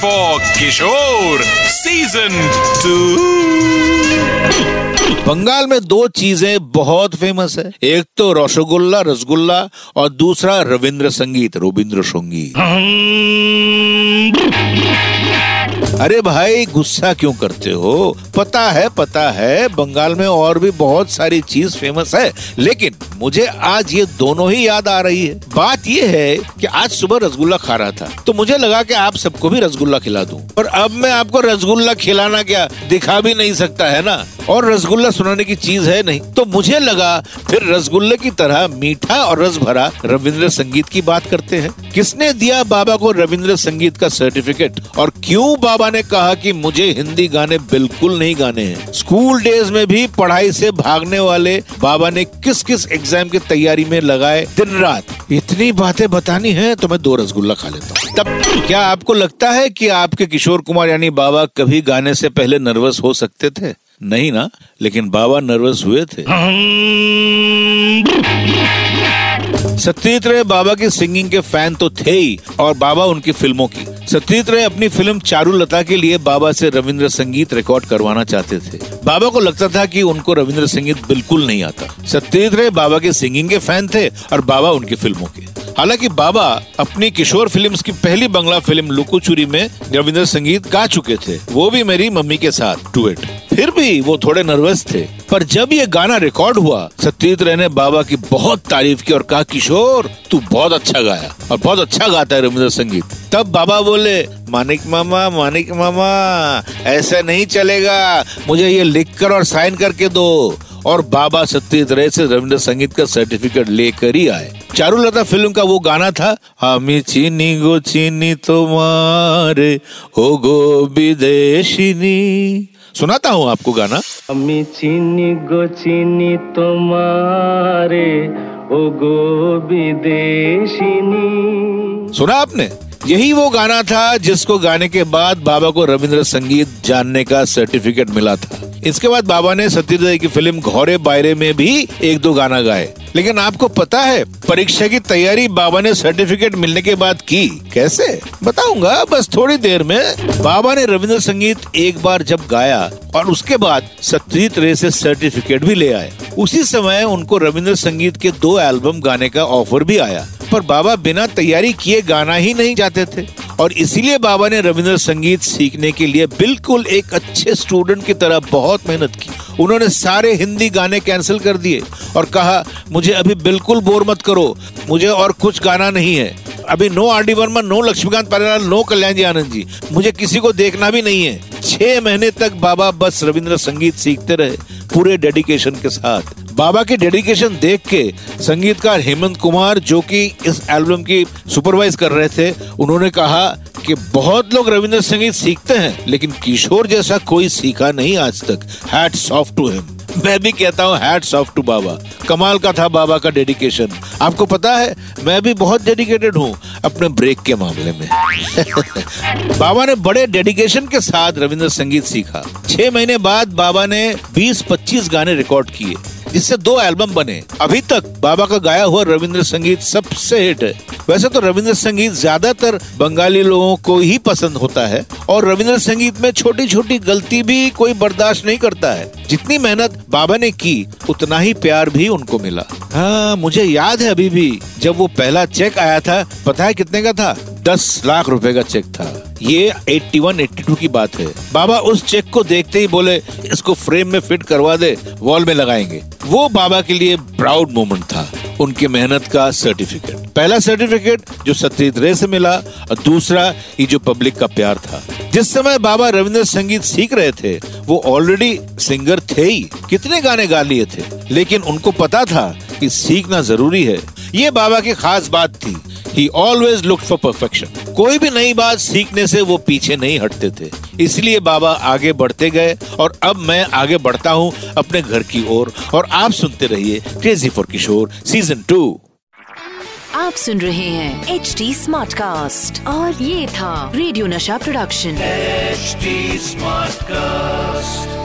For Kishore Season 2 Bengal में दो चीज़ें बहुत फ़ेमस है। एक तो रसगुल्ला रसगुल्ला और दूसरा रविंद्र संगीत रविंद्र संगीत अरे भाई, गुस्सा क्यों करते हो? पता है पता है, बंगाल में और भी बहुत सारी चीज़ फ़ेमस है, लेकिन मुझे आज ये दोनों ही याद आ रही है। बात ये है कि आज सुबह रसगुल्ला खा रहा था तो मुझे लगा कि आप सबको भी रसगुल्ला खिला दूँ। और अब मैं आपको रसगुल्ला खिलाना क्या दिखा भी नहीं सकता, है ना? और रसगुल्ला सुनाने की चीज़ है नहीं तो मुझे लगा फिर रसगुल्ले की तरह मीठा और रस भरा रविंद्र संगीत की बात करते हैं। किसने दिया बाबा को रविंद्र संगीत का सर्टिफिकेट और क्यों बाबा ने कहा कि मुझे हिंदी गाने बिल्कुल नहीं गाने हैं? स्कूल डेज़ में भी पढ़ाई से भागने वाले बाबा ने किस किस एग्ज़ाम की तैयारी में लगाए दिन रात? इतनी बातें बतानी है तो मैं दो रसगुल्ला खा लेता हूँ। तब क्या आपको लगता है कि आपके किशोर कुमार यानी बाबा कभी गाने से पहले नर्वस हो सकते थे? नहीं लेकिन बाबा नर्वस हुए थे। सत्यजीत रे बाबा की सिंगिंग के फ़ैन तो थे ही, और बाबा उनकी फ़िल्मों की। सत्यजीत रे अपनी फ़िल्म चारुलता के लिए बाबा से रविंद्र संगीत रिकॉर्ड करवाना चाहते थे। बाबा को लगता था कि उनको रविंद्र संगीत बिल्कुल नहीं आता। सत्यजीत रे बाबा के सिंगिंग के फ़ैन थे, और बाबा उनकी फ़िल्मों के। हालाँकि बाबा अपनी किशोर फिल्म्स की पहली बंगला फ़िल्म लुकुचुरी में रविंद्र संगीत गा चुके थे। वो भी मेरी मम्मी के साथ टूएट फिर भी वो थोड़े नर्वस थे। पर जब ये गाना रिकॉर्ड हुआ, सत्यजीत रे ने बाबा की बहुत तारीफ़ की और कहा, किशोर, तू बहुत अच्छा गाया और बहुत अच्छा गाता है रविंद्र संगीत। तब बाबा बोले, मानिक मामा मानिक मामा, ऐसा नहीं चलेगा। मुझे ये लिख कर और साइन करके दो। और बाबा सत्यजीत रे से रविंद्र संगीत का सर्टिफिकेट लेकर ही आए। चारुलता फ़िल्म का वो गाना था, हमी चीनी गो चीनी तुम्हारे हो गो विदेशिनी। सुनाता हूँ आपको गाना আমি চিনি গো চিনি তোমারে ও গো বিদেশিনী सुना आपने यही वो गाना था जिसको गाने के बाद बाबा को रविंद्र संगीत जानने का सर्टिफिकेट मिला था इसके बाद बाबा ने सत्यजीत रे की फ़िल्म घोरे बायरे में भी एक दो गाना गाए। लेकिन आपको पता है, परीक्षा की तैयारी बाबा ने सर्टिफिकेट मिलने के बाद की। कैसे? बताऊँगा, बस थोड़ी देर में। बाबा ने रविंद्र संगीत एक बार जब गाया, और उसके बाद सत्यजीत रे से सर्टिफिकेट भी ले आए। उसी समय उनको रविंद्र संगीत के दो एल्बम गाने का ऑफ़र भी आया। पर बाबा बिना तैयारी किए गाना ही नहीं जाते थे। और इसीलिए बाबा ने रविंद्र संगीत सीखने के लिए बिल्कुल एक अच्छे स्टूडेंट की तरह बहुत मेहनत की। उन्होंने सारे हिंदी गाने कैंसिल कर दिए और कहा, मुझे अभी बिल्कुल बोर मत करो, मुझे और कुछ गाना नहीं है। अभी no R D Burman, no Laxmikant परिवार नो कल्याण जी आनंद जी। मुझे किसी को देखना भी नहीं है। छह महीने तक बाबा बस रविंद्र संगीत सीखते रहे, पूरे डेडिकेशन के साथ। बाबा की डेडिकेशन देख के संगीतकार हेमंत कुमार, जो कि इस एल्बम की सुपरवाइज कर रहे थे, उन्होंने कहा कि बहुत लोग रविंद्र संगीत सीखते हैं, लेकिन किशोर जैसा कोई सीखा नहीं आज तक। हैट्स ऑफ़ टू हिम मैं भी कहता हूँ हैट्स ऑफ़ टू बाबा। कमाल का था बाबा का डेडिकेशन। आपको पता है, मैं भी बहुत डेडिकेटेड हूँ अपने ब्रेक के मामले में। बाबा ने बड़े डेडिकेशन के साथ रविंद्र संगीत सीखा। छह महीने बाद बाबा ने 20-25 गाने रिकॉर्ड किए। जिससे दो एल्बम बने। अभी तक बाबा का गाया हुआ रविंद्र संगीत सबसे हिट है। वैसे तो रविंद्र संगीत ज़्यादातर बंगाली लोगों को ही पसंद होता है और रविंद्र संगीत में छोटी छोटी गलती भी कोई बर्दाश्त नहीं करता है। जितनी मेहनत बाबा ने की, उतना ही प्यार भी उनको मिला। हाँ मुझे याद है अभी भी जब वो पहला चेक आया था, पता है कितने का था? दस लाख रुपए का चेक था। ये 81 82 की बात है। बाबा उस चेक को देखते ही बोले, इसको फ्रेम में फिट करवा दे वॉल में लगाएँगे। वो बाबा के लिए प्राउड मोमेंट था, उनकी मेहनत का सर्टिफिकेट पहला सर्टिफिकेट जो सत्यजीत रे से मिला, और दूसरा ये जो पब्लिक का प्यार था। जिस समय बाबा रविंद्र संगीत सीख रहे थे, वो ऑलरेडी सिंगर थे ही। कितने गाने गा लिए थे? लेकिन उनको पता था कि सीखना ज़रूरी है। ये बाबा की खास बात थी। He always look for perfection कोई भी नई बात सीखने से वो पीछे नहीं हटते थे। इसलिए बाबा आगे बढ़ते गए और अब मैं आगे बढ़ता हूँ अपने घर की ओर। और और आप सुनते रहिए crazy for Kishore season two आप सुन रहे हैं एच डी स्मार्ट कास्ट और ये था radio Nasha production HD smart Smartcast.